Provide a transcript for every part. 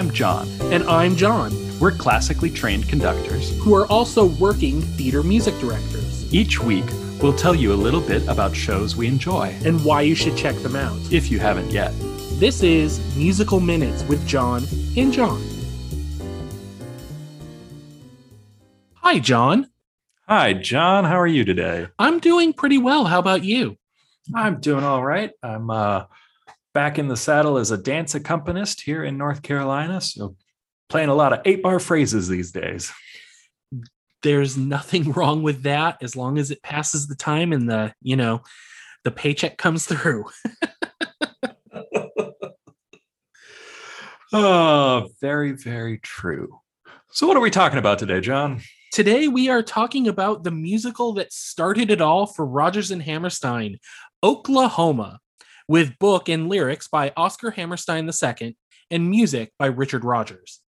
I'm John. And I'm John, We're classically trained conductors. who are also working theater music directors, Each week, we'll tell you a little bit about shows we enjoy, and why you should check them out. if you haven't yet. This is Musical Minutes with John and John. Hi, John. Hi, John. How are you today? I'm doing pretty well. How about you? I'm doing all right. I'm uh, back in the saddle as a dance accompanist here in North Carolina. So, playing a lot of eight bar phrases these days. There's nothing wrong with that as long as it passes the time and the, you know, the paycheck comes through. Oh, very, very true. So, what are we talking about today, John? Today we are talking about the musical that started it all for Rodgers and Hammerstein, Oklahoma, with book and lyrics by Oscar Hammerstein II and music by Richard Rodgers.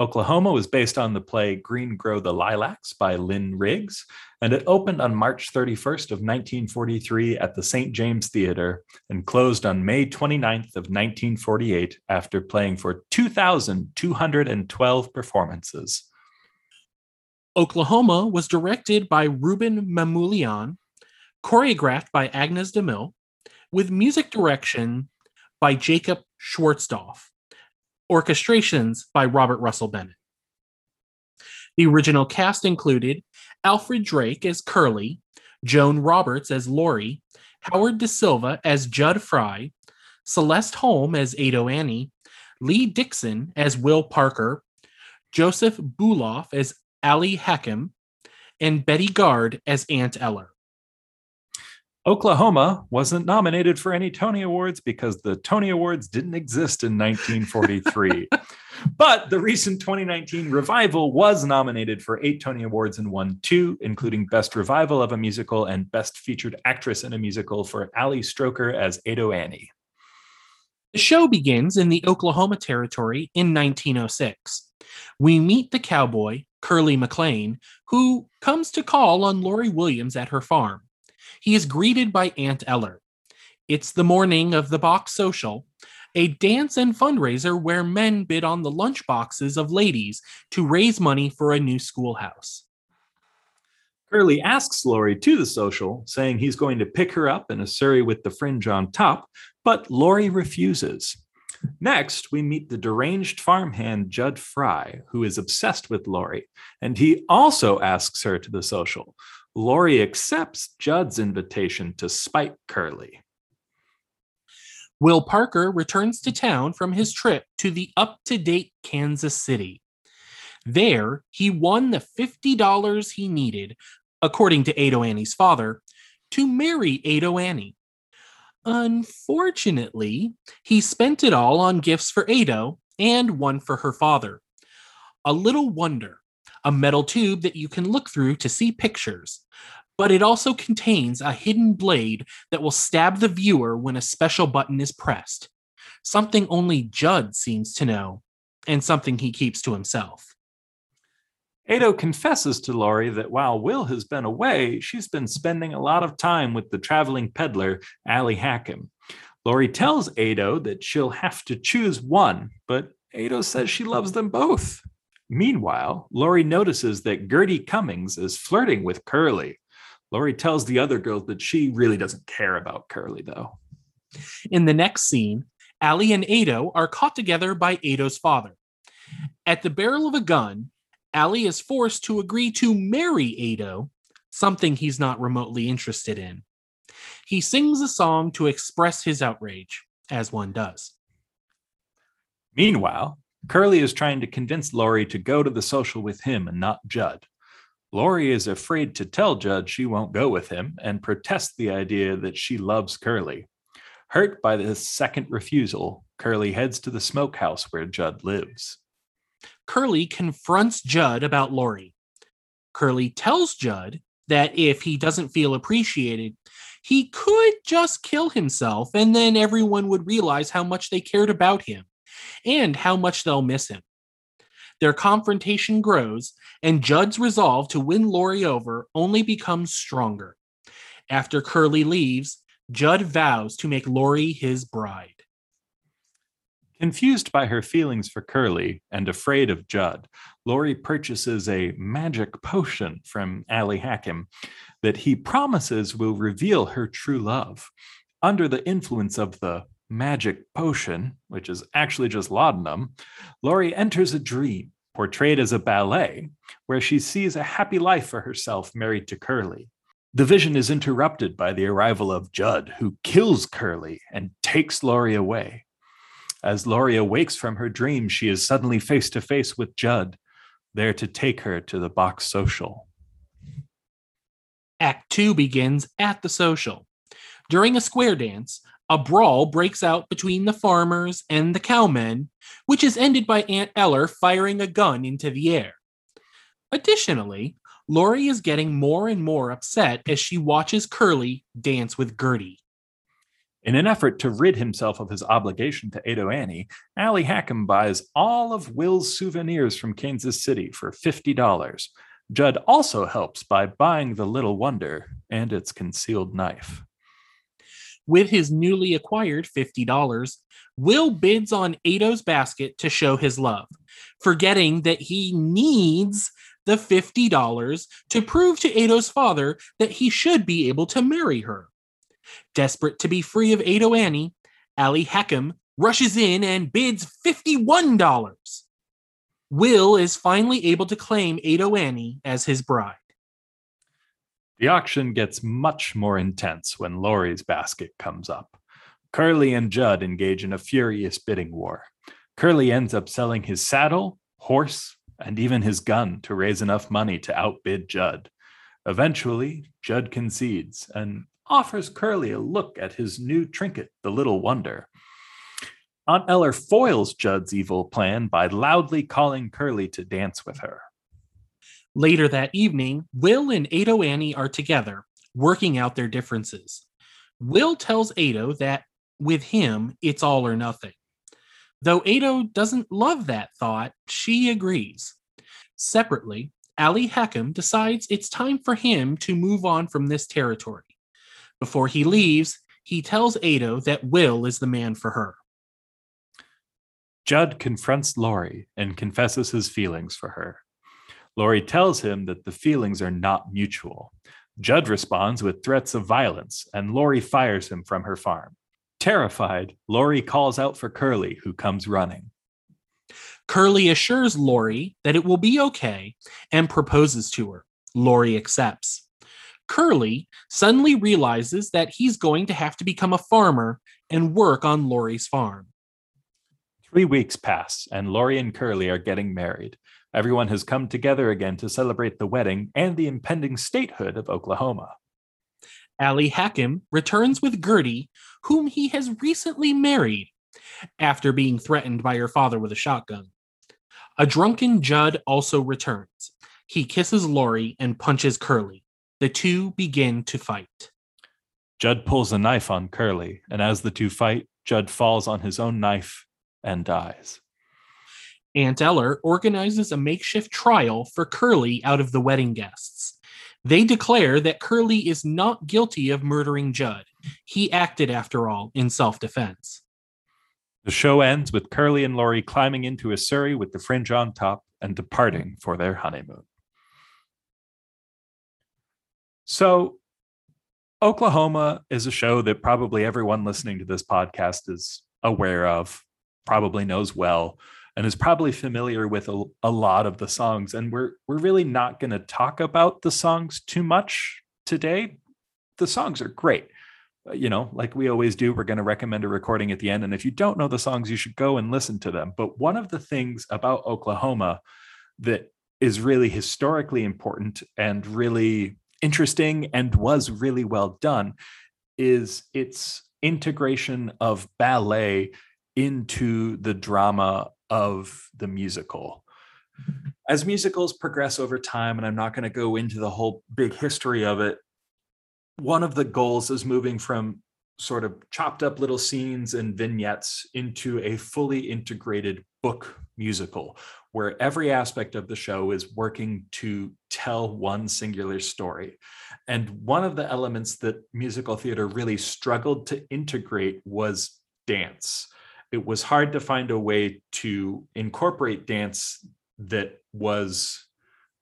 Oklahoma was based on the play Green Grow the Lilacs by Lynn Riggs, and it opened on March 31st of 1943 at the St. James Theater and closed on May 29th of 1948 after playing for 2,212 performances. Oklahoma was directed by Rouben Mamoulian, choreographed by Agnes DeMille, with music direction by Jacob Schwartzdorf, orchestrations by Robert Russell Bennett. The original cast included Alfred Drake as Curly, Joan Roberts as Laurie, Howard Da Silva as Judd Fry, Celeste Holm as Ado Annie, Lee Dixon as Will Parker, Joseph Buloff as Ali Hakim, and Betty Garde as Aunt Eller. Oklahoma wasn't nominated for any Tony Awards because the Tony Awards didn't exist in 1943. but the recent 2019 revival was nominated for eight Tony Awards and won two, including Best Revival of a Musical and Best Featured Actress in a Musical for Ali Stroker as Ado Annie. The show begins in the Oklahoma Territory in 1906. We meet the cowboy, Curly McLean, who comes to call on Laurie Williams at her farm. He is greeted by Aunt Eller. It's the morning of the Box Social, a dance and fundraiser where men bid on the lunch boxes of ladies to raise money for a new schoolhouse. Curly asks Laurie to the social, saying he's going to pick her up in a surrey with the fringe on top, but Laurie refuses. Next, we meet the deranged farmhand Judd Fry, who is obsessed with Laurie, and he also asks her to the social. Laurie accepts Judd's invitation to spite Curly. Will Parker returns to town from his trip to the up to date Kansas City. There, he won the $50 he needed, according to Ado Annie's father, to marry Ado Annie. Unfortunately, he spent it all on gifts for Ado and one for her father. A little wonder, a metal tube that you can look through to see pictures, but it also contains a hidden blade that will stab the viewer when a special button is pressed. Something only Judd seems to know, and something he keeps to himself. Ado confesses to Laurie that while Will has been away, she's been spending a lot of time with the traveling peddler, Ali Hakim. Laurie tells Ado that she'll have to choose one, but Ado says she loves them both. Meanwhile, Laurie notices that Gertie Cummings is flirting with Curly. Laurie tells the other girls that she really doesn't care about Curly, though. In the next scene, Ali and Ado are caught together by Ado's father. At the barrel of a gun, Ali is forced to agree to marry Ado, something he's not remotely interested in. He sings a song to express his outrage, as one does. Meanwhile, Curly is trying to convince Laurie to go to the social with him and not Judd. Laurie is afraid to tell Judd she won't go with him and protests the idea that she loves Curly. Hurt by this second refusal, Curly heads to the smokehouse where Judd lives. Curly confronts Judd about Laurie. Curly tells Judd that if he doesn't feel appreciated, he could just kill himself and then everyone would realize how much they cared about him and how much they'll miss him. Their confrontation grows, and Judd's resolve to win Laurie over only becomes stronger. After Curly leaves, Judd vows to make Laurie his bride. Confused by her feelings for Curly and afraid of Judd, Laurie purchases a magic potion from Ali Hakim that he promises will reveal her true love. Under the influence of the magic potion, which is actually just laudanum, Laurie enters a dream portrayed as a ballet where she sees a happy life for herself married to Curly. The vision is interrupted by the arrival of Judd, who kills Curly and takes Laurie away. As Laurie awakes from her dream, she is suddenly face to face with Judd, there to take her to the box social. Act 2 begins at the social. During a square dance, a brawl breaks out between the farmers and the cowmen, which is ended by Aunt Eller firing a gun into the air. Additionally, Laurie is getting more and more upset as she watches Curly dance with Gertie. In an effort to rid himself of his obligation to Ado Annie, Ali Hakim buys all of Will's souvenirs from Kansas City for $50. Judd also helps by buying the Little Wonder and its concealed knife. With his newly acquired $50, Will bids on Ado's basket to show his love, forgetting that he needs the $50 to prove to Ado's father that he should be able to marry her. Desperate to be free of Ado Annie, Ali Hakim rushes in and bids $51. Will is finally able to claim Ado Annie as his bride. The auction gets much more intense when Laurie's basket comes up. Curly and Judd engage in a furious bidding war. Curly ends up selling his saddle, horse, and even his gun to raise enough money to outbid Judd. Eventually, Judd concedes and offers Curly a look at his new trinket, the Little Wonder. Aunt Eller foils Judd's evil plan by loudly calling Curly to dance with her. Later that evening, Will and Ado Annie are together, working out their differences. Will tells Ado that with him, it's all or nothing. Though Ado doesn't love that thought, she agrees. Separately, Ali Hakim decides it's time for him to move on from this territory. Before he leaves, he tells Ado that Will is the man for her. Judd confronts Laurie and confesses his feelings for her. Laurie tells him that the feelings are not mutual. Judd responds with threats of violence, and Laurie fires him from her farm. Terrified, Laurie calls out for Curly, who comes running. Curly assures Laurie that it will be okay and proposes to her. Laurie accepts. Curly suddenly realizes that he's going to have to become a farmer and work on Laurie's farm. Three weeks pass, and Laurie and Curly are getting married. Everyone has come together again to celebrate the wedding and the impending statehood of Oklahoma. Ali Hakim returns with Gertie, whom he has recently married, after being threatened by her father with a shotgun. A drunken Judd also returns. He kisses Laurie and punches Curly. The two begin to fight. Judd pulls a knife on Curly, and as the two fight, Judd falls on his own knife and dies. Aunt Eller organizes a makeshift trial for Curly out of the wedding guests. They declare that Curly is not guilty of murdering Judd. He acted, after all, in self defense. The show ends with Curly and Laurie climbing into a surrey with the fringe on top and departing for their honeymoon. So, Oklahoma is a show that probably everyone listening to this podcast is aware of, probably knows well and is probably familiar with a, a lot of the songs. And we're we're really not going to talk about the songs too much today. The songs are great. Uh, you know, like we always do, we're going to recommend a recording at the end. And if you don't know the songs, you should go and listen to them. But one of the things about Oklahoma that is really historically important and really interesting and was really well done is its integration of ballet into the drama of the musical. As musicals progress over time, and I'm not going to go into the whole big history of it, one of the goals is moving from sort of chopped up little scenes and vignettes into a fully integrated book musical where every aspect of the show is working to tell one singular story. And one of the elements that musical theater really struggled to integrate was dance it was hard to find a way to incorporate dance that was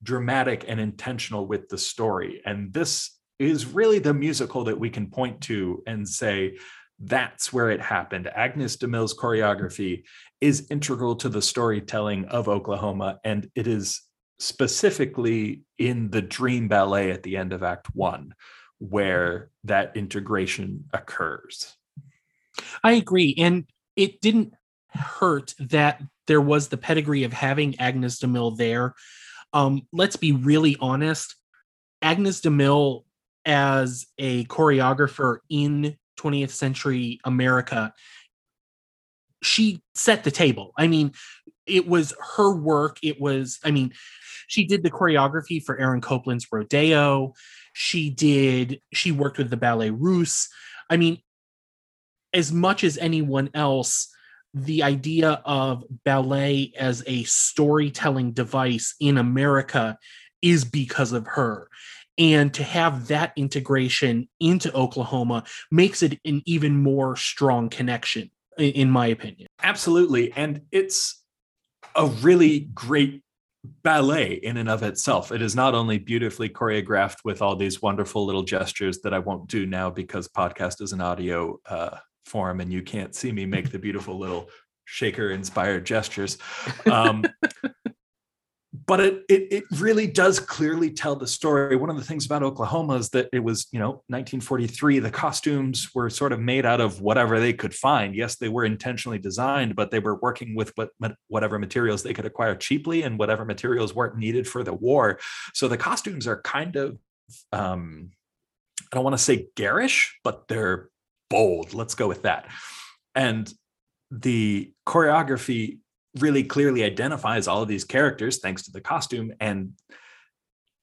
dramatic and intentional with the story. And this is really the musical that we can point to and say, that's where it happened. Agnes DeMille's choreography is integral to the storytelling of Oklahoma, and it is specifically in the dream ballet at the end of Act One where that integration occurs. I agree. And it didn't hurt that there was the pedigree of having Agnes DeMille there. Um, let's be really honest. Agnes DeMille, as a choreographer in 20th century America, she set the table. I mean, it was her work. It was, I mean, she did the choreography for Aaron Copland's Rodeo. She did, she worked with the Ballet Russe. I mean, as much as anyone else, the idea of ballet as a storytelling device in America is because of her. And to have that integration into Oklahoma makes it an even more strong connection, in my opinion. Absolutely. And it's a really great ballet in and of itself. It is not only beautifully choreographed with all these wonderful little gestures that I won't do now because podcast is an audio uh, form and you can't see me make the beautiful little shaker inspired gestures. Um, but it, it, it really does clearly tell the story. One of the things about Oklahoma is that it was, you know, 1943. The costumes were sort of made out of whatever they could find. Yes, they were intentionally designed, but they were working with what whatever materials they could acquire cheaply and whatever materials weren't needed for the war. So the costumes are kind of, um, I don't want to say garish, but they're bold. Let's go with that. And the choreography really clearly identifies all of these characters thanks to the costume and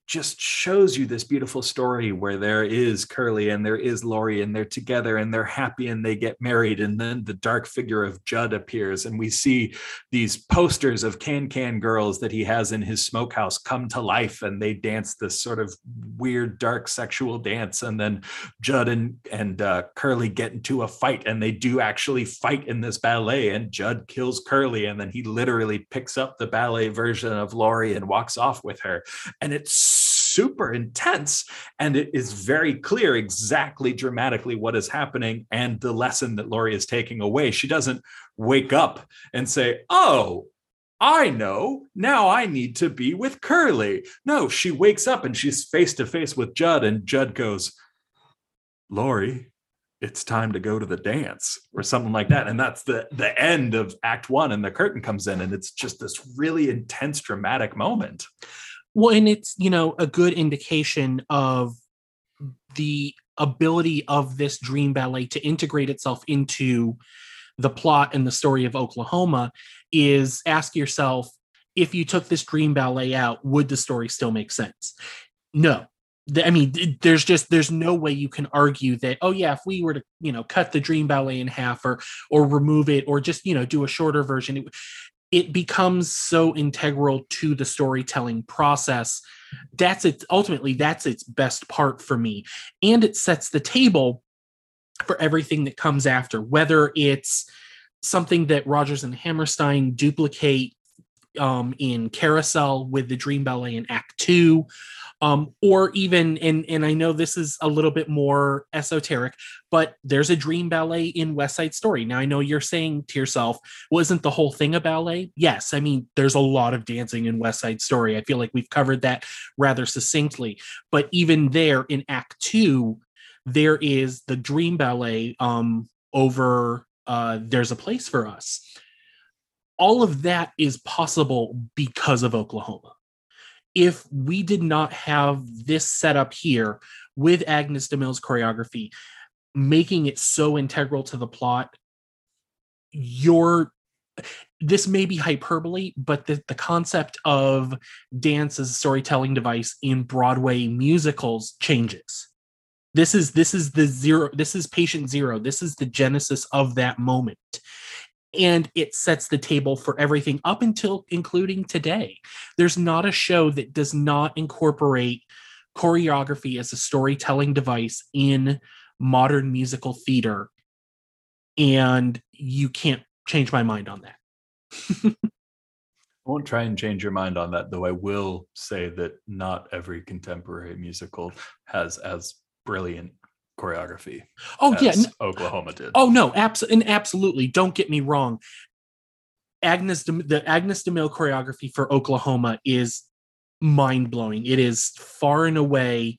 just shows you this beautiful story where there is Curly and there is Laurie and they're together and they're happy and they get married. And then the dark figure of Judd appears and we see these posters of Can Can girls that he has in his smokehouse come to life and they dance this sort of weird, dark sexual dance. And then Judd and, and uh, Curly get into a fight and they do actually fight in this ballet and Judd kills Curly and then he literally picks up the ballet version of Laurie and walks off with her. And it's super intense and it is very clear exactly dramatically what is happening and the lesson that Laurie is taking away. She doesn't wake up and say, "Oh, I know. Now I need to be with Curly." No, she wakes up and she's face to face with Judd and Judd goes, "Laurie, it's time to go to the dance or something like that and that's the the end of act 1 and the curtain comes in and it's just this really intense dramatic moment well, and it's, you know, a good indication of the ability of this dream ballet to integrate itself into the plot and the story of Oklahoma is ask yourself if you took this dream ballet out, would the story still make sense? No. I mean, there's just there's no way you can argue that. Oh yeah, if we were to you know cut the dream ballet in half or or remove it or just you know do a shorter version, it, it becomes so integral to the storytelling process. That's it ultimately that's its best part for me. And it sets the table for everything that comes after whether it's something that rodgers and hammerstein duplicate um, in carousel with the dream ballet in act two um, or even and and I know this is a little bit more esoteric, but there's a dream ballet in West Side Story. Now I know you're saying to yourself, wasn't the whole thing a ballet? Yes, I mean there's a lot of dancing in West Side Story. I feel like we've covered that rather succinctly, but even there in Act Two, there is the dream ballet um, over uh, "There's a Place for Us." All of that is possible because of Oklahoma if we did not have this setup here with Agnes DeMille's choreography, making it so integral to the plot, your this may be hyperbole, but the, the concept of dance as a storytelling device in Broadway musicals changes. This is this is the zero, this is patient zero. This is the genesis of that moment and it sets the table for everything up until including today. There's not a show that does not incorporate choreography as a storytelling device in modern musical theater and you can't change my mind on that. I won't try and change your mind on that, though I will say that not every contemporary musical has as brilliant choreography. Oh yeah, Oklahoma did. Oh no, abs- and absolutely. Don't get me wrong. Agnes, De- the Agnes DeMille choreography for Oklahoma is mind blowing. It is far and away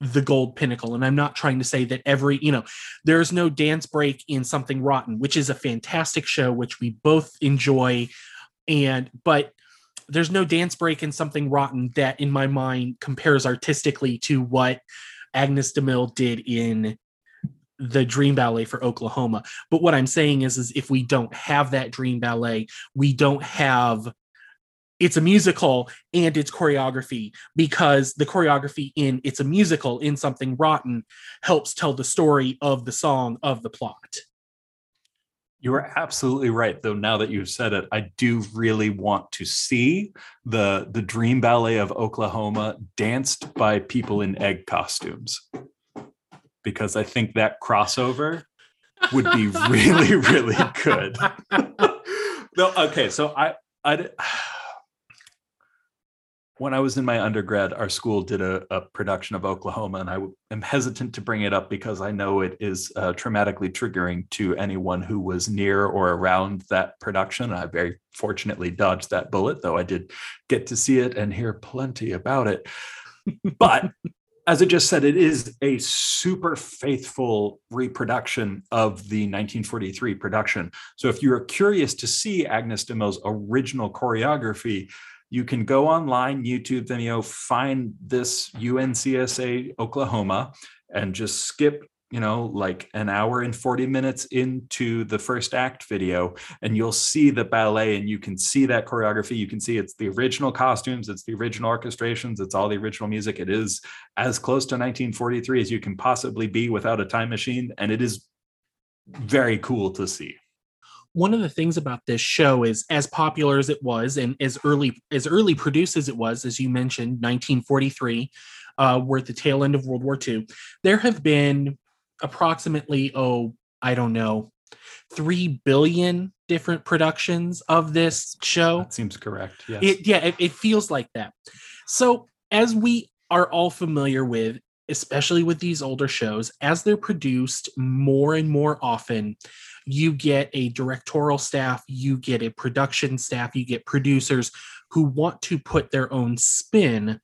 the gold pinnacle. And I'm not trying to say that every, you know, there's no dance break in Something Rotten, which is a fantastic show, which we both enjoy. And, but there's no dance break in Something Rotten that, in my mind, compares artistically to what Agnes DeMille did in the dream ballet for Oklahoma. But what I'm saying is, is if we don't have that dream ballet, we don't have it's a musical and it's choreography because the choreography in it's a musical in something rotten helps tell the story of the song of the plot. You are absolutely right, though. Now that you've said it, I do really want to see the the Dream Ballet of Oklahoma danced by people in egg costumes, because I think that crossover would be really, really good. no, okay, so I I when I was in my undergrad, our school did a, a production of Oklahoma, and I am hesitant to bring it up because I know it is uh, traumatically triggering to anyone who was near or around that production. I very fortunately dodged that bullet, though I did get to see it and hear plenty about it. But as I just said, it is a super faithful reproduction of the 1943 production. So if you're curious to see Agnes DeMille's original choreography, you can go online, YouTube Vimeo, find this UNCSA Oklahoma and just skip, you know, like an hour and 40 minutes into the first act video, and you'll see the ballet and you can see that choreography. You can see it's the original costumes, it's the original orchestrations, it's all the original music. It is as close to 1943 as you can possibly be without a time machine. And it is very cool to see one of the things about this show is as popular as it was and as early as early produced as it was as you mentioned 1943 uh, we're at the tail end of world war ii there have been approximately oh i don't know 3 billion different productions of this show that seems correct yes. It, yeah it, it feels like that so as we are all familiar with especially with these older shows as they're produced more and more often you get a directorial staff, you get a production staff, you get producers who want to put their own spin,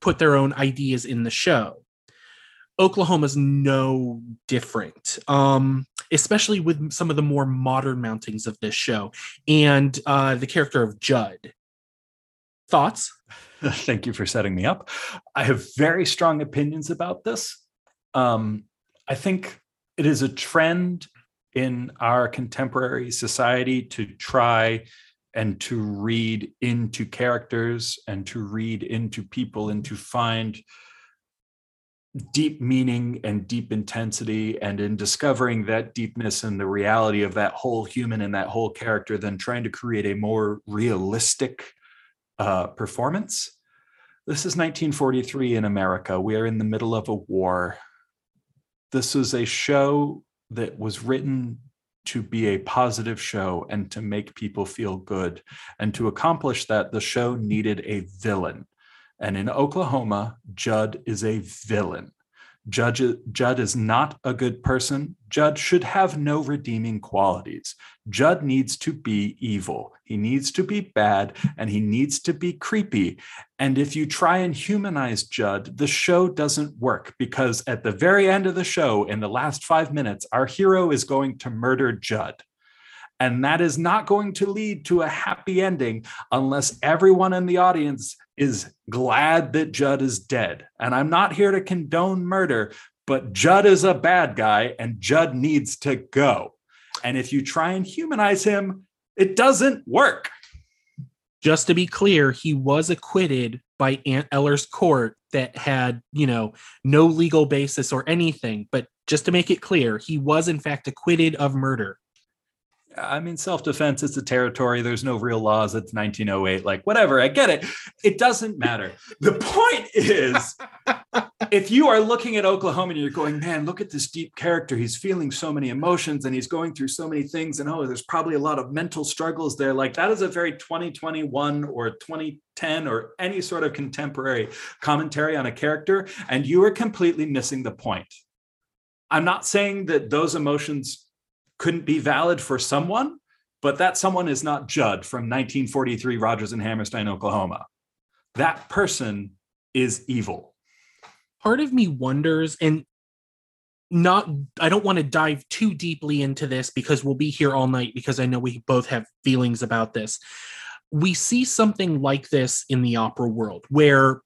put their own ideas in the show. Oklahoma's no different, um, especially with some of the more modern mountings of this show and uh, the character of Judd. Thoughts? Thank you for setting me up. I have very strong opinions about this. Um, I think it is a trend in our contemporary society to try and to read into characters and to read into people and to find deep meaning and deep intensity and in discovering that deepness and the reality of that whole human and that whole character then trying to create a more realistic uh, performance. This is 1943 in america. We are in the middle of a war. This is a show that was written to be a positive show and to make people feel good. And to accomplish that, the show needed a villain. And in Oklahoma, Judd is a villain. Judge, Judd is not a good person. Judd should have no redeeming qualities. Judd needs to be evil. He needs to be bad and he needs to be creepy. And if you try and humanize Judd, the show doesn't work because at the very end of the show, in the last five minutes, our hero is going to murder Judd. And that is not going to lead to a happy ending unless everyone in the audience is glad that Judd is dead. And I'm not here to condone murder, but Judd is a bad guy and Judd needs to go. And if you try and humanize him, it doesn't work. Just to be clear, he was acquitted by Aunt Eller's court that had, you know, no legal basis or anything. But just to make it clear, he was in fact acquitted of murder I mean, self defense, it's a territory. There's no real laws. It's 1908. Like, whatever. I get it. It doesn't matter. The point is if you are looking at Oklahoma and you're going, man, look at this deep character. He's feeling so many emotions and he's going through so many things. And oh, there's probably a lot of mental struggles there. Like, that is a very 2021 or 2010 or any sort of contemporary commentary on a character. And you are completely missing the point. I'm not saying that those emotions couldn't be valid for someone, but that someone is not Judd from 1943 Rodgers and Hammerstein, Oklahoma. That person is evil. Part of me wonders, and not I don't want to dive too deeply into this because we'll be here all night because I know we both have feelings about this. We see something like this in the opera world where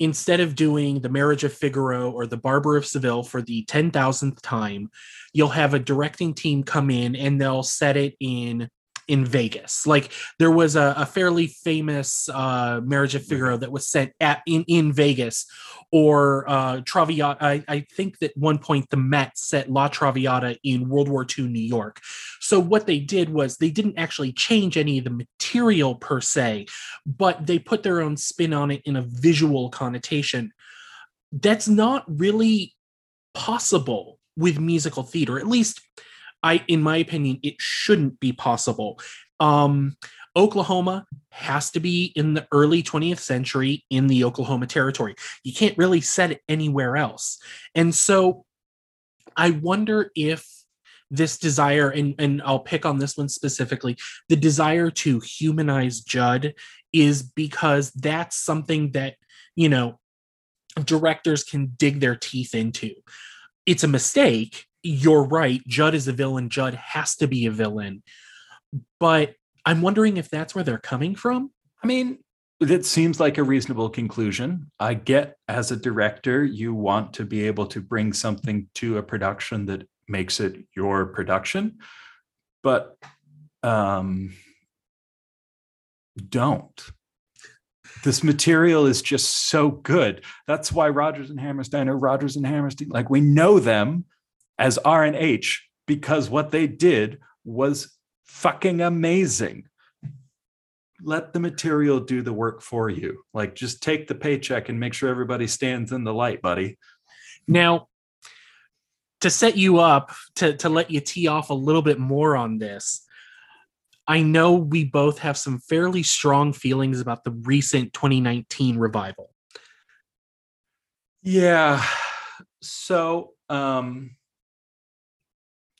instead of doing the marriage of Figaro or the Barber of Seville for the 10,000th time, you'll have a directing team come in and they'll set it in in Vegas. Like there was a, a fairly famous uh, Marriage of Figaro that was set at in in Vegas, or uh, Traviata. I, I think that one point the Met set La Traviata in World War II New York. So what they did was they didn't actually change any of the material per se, but they put their own spin on it in a visual connotation. That's not really possible with musical theater. At least, I, in my opinion, it shouldn't be possible. Um, Oklahoma has to be in the early 20th century in the Oklahoma territory. You can't really set it anywhere else. And so I wonder if this desire, and, and I'll pick on this one specifically, the desire to humanize Judd is because that's something that, you know, directors can dig their teeth into it's a mistake. You're right. Judd is a villain. Judd has to be a villain. But I'm wondering if that's where they're coming from. I mean, that seems like a reasonable conclusion. I get as a director, you want to be able to bring something to a production that makes it your production, but um, don't this material is just so good. That's why Rodgers and Hammerstein are Rodgers and Hammerstein. Like we know them as R and H because what they did was fucking amazing. Let the material do the work for you. Like just take the paycheck and make sure everybody stands in the light, buddy. Now, to set you up, to, to let you tee off a little bit more on this, I know we both have some fairly strong feelings about the recent 2019 revival. Yeah. So, um,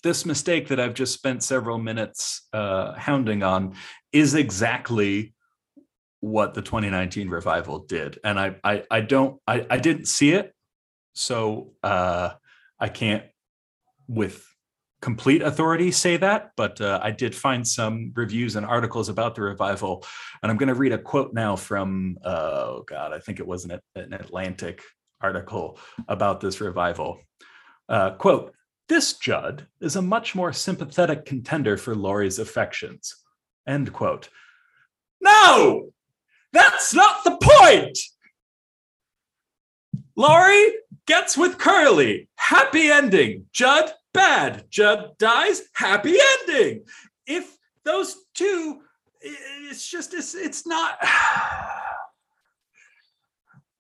this mistake that I've just spent several minutes uh, hounding on is exactly what the 2019 revival did, and I I, I don't I, I didn't see it, so uh, I can't with complete authority say that, but uh, I did find some reviews and articles about the revival. And I'm going to read a quote now from, uh, oh God, I think it was an, an Atlantic article about this revival. Uh, quote, this Judd is a much more sympathetic contender for Laurie's affections. End quote. No, that's not the point. Laurie gets with Curly. Happy ending. Judd bad. Judd dies, happy ending. If those two, it's just, it's, it's not.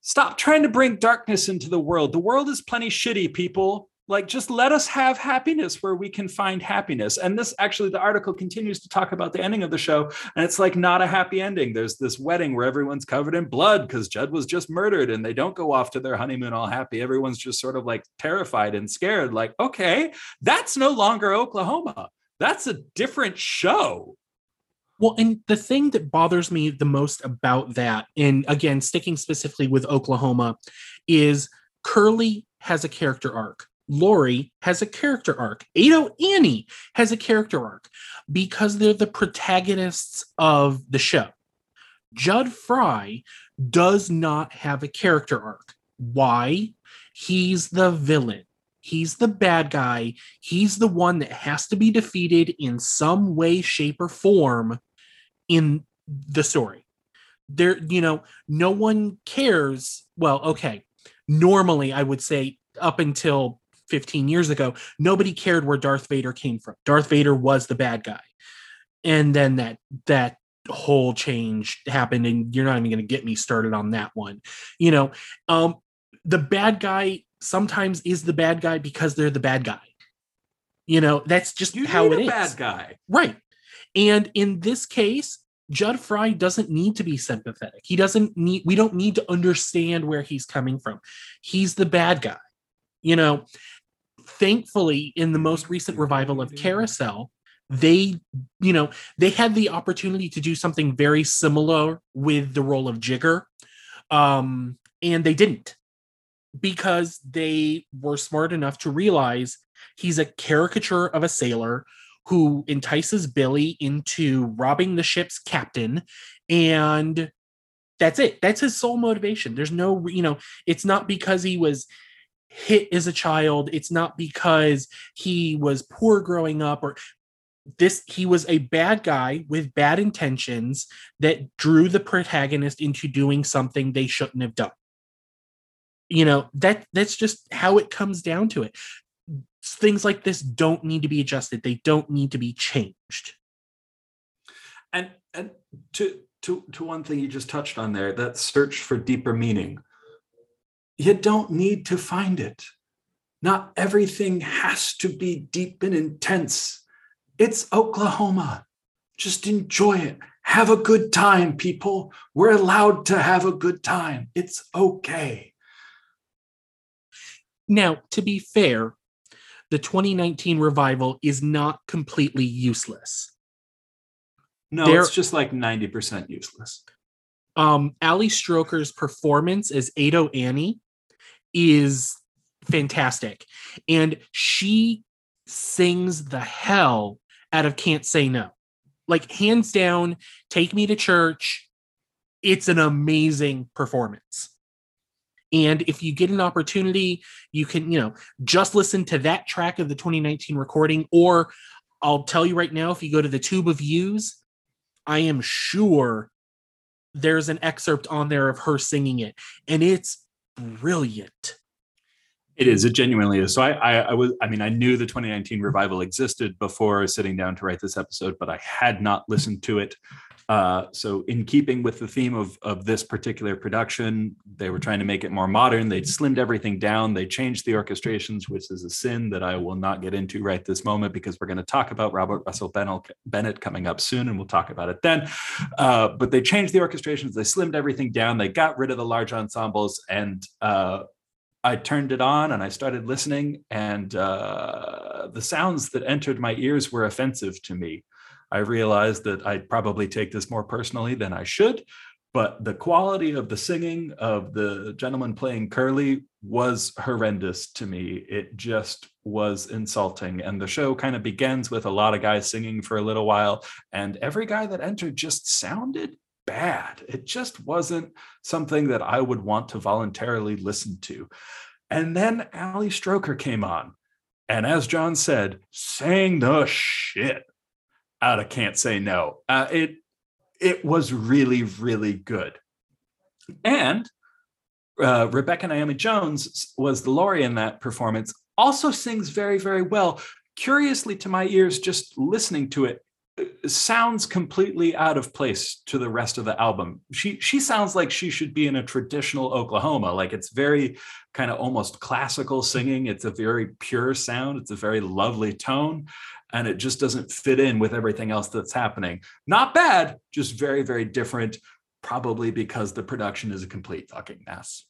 Stop trying to bring darkness into the world. The world is plenty shitty, people. Like, just let us have happiness where we can find happiness. And this actually, the article continues to talk about the ending of the show. And it's like not a happy ending. There's this wedding where everyone's covered in blood because Judd was just murdered and they don't go off to their honeymoon all happy. Everyone's just sort of like terrified and scared. Like, okay, that's no longer Oklahoma. That's a different show. Well, and the thing that bothers me the most about that, and again, sticking specifically with Oklahoma, is Curly has a character arc. Laurie has a character arc. Ado Annie has a character arc because they're the protagonists of the show. Judd Fry does not have a character arc. Why? He's the villain. He's the bad guy. He's the one that has to be defeated in some way, shape, or form in the story. There, you know, no one cares. Well, okay. Normally, I would say up until 15 years ago, nobody cared where Darth Vader came from. Darth Vader was the bad guy. And then that that whole change happened and you're not even going to get me started on that one. You know, um the bad guy sometimes is the bad guy because they're the bad guy. You know, that's just You how it is. bad guy. Right. And in this case, Judd Fry doesn't need to be sympathetic. He doesn't need, we don't need to understand where he's coming from. He's the bad guy. You know, thankfully, in the most recent revival of Carousel, they, you know, they had the opportunity to do something very similar with the role of Jigger. Um, and they didn't because they were smart enough to realize he's a caricature of a sailor who entices Billy into robbing the ship's captain and that's it that's his sole motivation there's no you know it's not because he was hit as a child. It's not because he was poor growing up or this he was a bad guy with bad intentions that drew the protagonist into doing something they shouldn't have done. You know that that's just how it comes down to it. Things like this don't need to be adjusted. They don't need to be changed. And and to to to one thing you just touched on there, that search for deeper meaning. You don't need to find it. Not everything has to be deep and intense. It's Oklahoma. Just enjoy it. Have a good time, people. We're allowed to have a good time. It's okay. now to be fair the 2019 revival is not completely useless No, There- it's just like 90% useless. um ali stroker's performance as ado annie is fantastic. And she sings the hell out of can't say no. Like hands down take me to church it's an amazing performance. And if you get an opportunity you can you know just listen to that track of the 2019 recording or i'll tell you right now if you go to the tube of views i am sure there's an excerpt on there of her singing it. And it's brilliant It is. It genuinely is. So I, I, I was. I mean, I knew the 2019 revival existed before sitting down to write this episode, but I had not listened to it. Uh, so, in keeping with the theme of of this particular production, they were trying to make it more modern. They slimmed everything down. They changed the orchestrations, which is a sin that I will not get into right this moment because we're going to talk about Robert Russell Bennett coming up soon, and we'll talk about it then. Uh, but they changed the orchestrations. They slimmed everything down. They got rid of the large ensembles and. Uh, I turned it on and I started listening, and uh, the sounds that entered my ears were offensive to me. I realized that I'd probably take this more personally than I should, but the quality of the singing of the gentleman playing Curly was horrendous to me. It just was insulting. And the show kind of begins with a lot of guys singing for a little while, and every guy that entered just sounded bad. It just wasn't something that I would want to voluntarily listen to. And then Ali Stroker came on. And as John said, sang the shit out of Can't Say No. Uh, it it was really, really good. And uh, Rebecca Naomi Jones was the Laurie in that performance, also sings very, very well. Curiously to my ears, just listening to it, uh, sounds completely out of place to the rest of the album. She she sounds like she should be in a traditional Oklahoma. Like it's very kind of almost classical singing. It's a very pure sound. It's a very lovely tone, and it just doesn't fit in with everything else that's happening. Not bad, just very very different. Probably because the production is a complete fucking mess.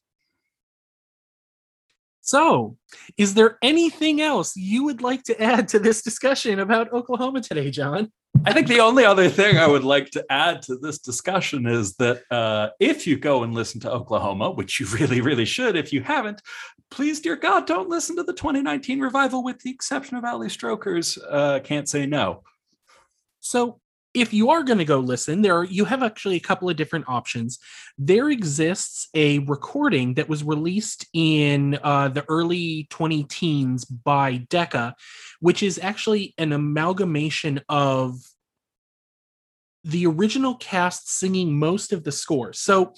So is there anything else you would like to add to this discussion about oklahoma today john I think the only other thing I would like to add to this discussion is that uh, if you go and listen to Oklahoma, which you really, really should, if you haven't, please, dear God, don't listen to the 2019 revival with the exception of Ali Stroker's uh, Can't Say No. So if you are going to go listen, there are, you have actually a couple of different options. There exists a recording that was released in uh, the early 20 teens by Decca, which is actually an amalgamation of the original cast singing most of the score. So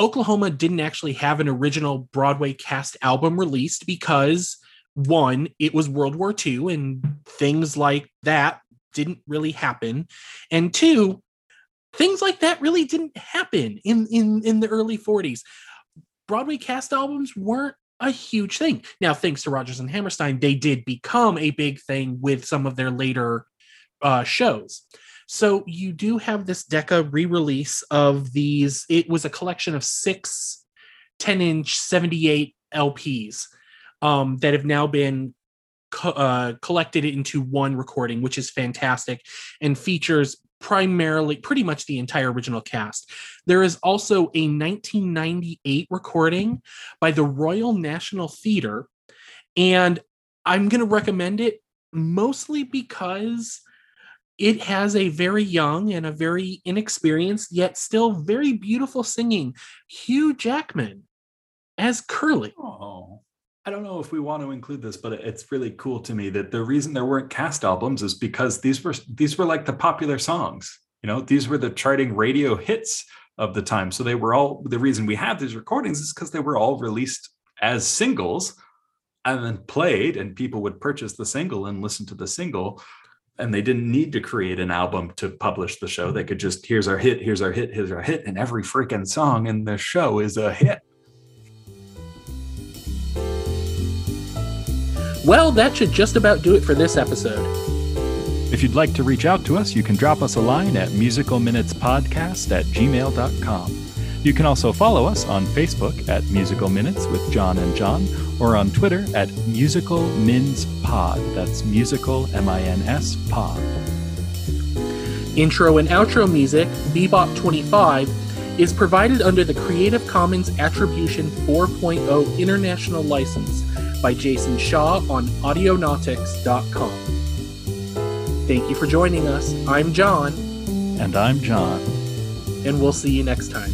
Oklahoma didn't actually have an original Broadway cast album released because one, it was World War II and things like that didn't really happen. And two, things like that really didn't happen in in in the early 40s. Broadway cast albums weren't a huge thing. Now, thanks to Rodgers and Hammerstein, they did become a big thing with some of their later uh, shows. So you do have this Decca re-release of these. It was a collection of six 10 inch 78 LPs um, that have now been co- uh, collected it into one recording, which is fantastic and features primarily pretty much the entire original cast. There is also a 1998 recording by the Royal National Theatre, and I'm going to recommend it mostly because it has a very young and a very inexperienced yet still very beautiful singing Hugh Jackman as Curly. Oh. I don't know if we want to include this, but it's really cool to me that the reason there weren't cast albums is because these were these were like the popular songs. You know, these were the charting radio hits of the time. So they were all the reason we have these recordings is because they were all released as singles and then played, and people would purchase the single and listen to the single. And they didn't need to create an album to publish the show. They could just, here's our hit, here's our hit, here's our hit. And every freaking song in the show is a hit. Well, that should just about do it for this episode. If you'd like to reach out to us, you can drop us a line at musicalminutespodcast at gmail.com. You can also follow us on Facebook at Musical Minutes with John and John, or on Twitter at Musical Mins Pod. That's Musical M I N S Pod. Intro and outro music, Bebop 25, is provided under the Creative Commons Attribution 4.0 International License by Jason Shaw on Audionautix.com. Thank you for joining us. I'm John. And I'm John. And we'll see you next time.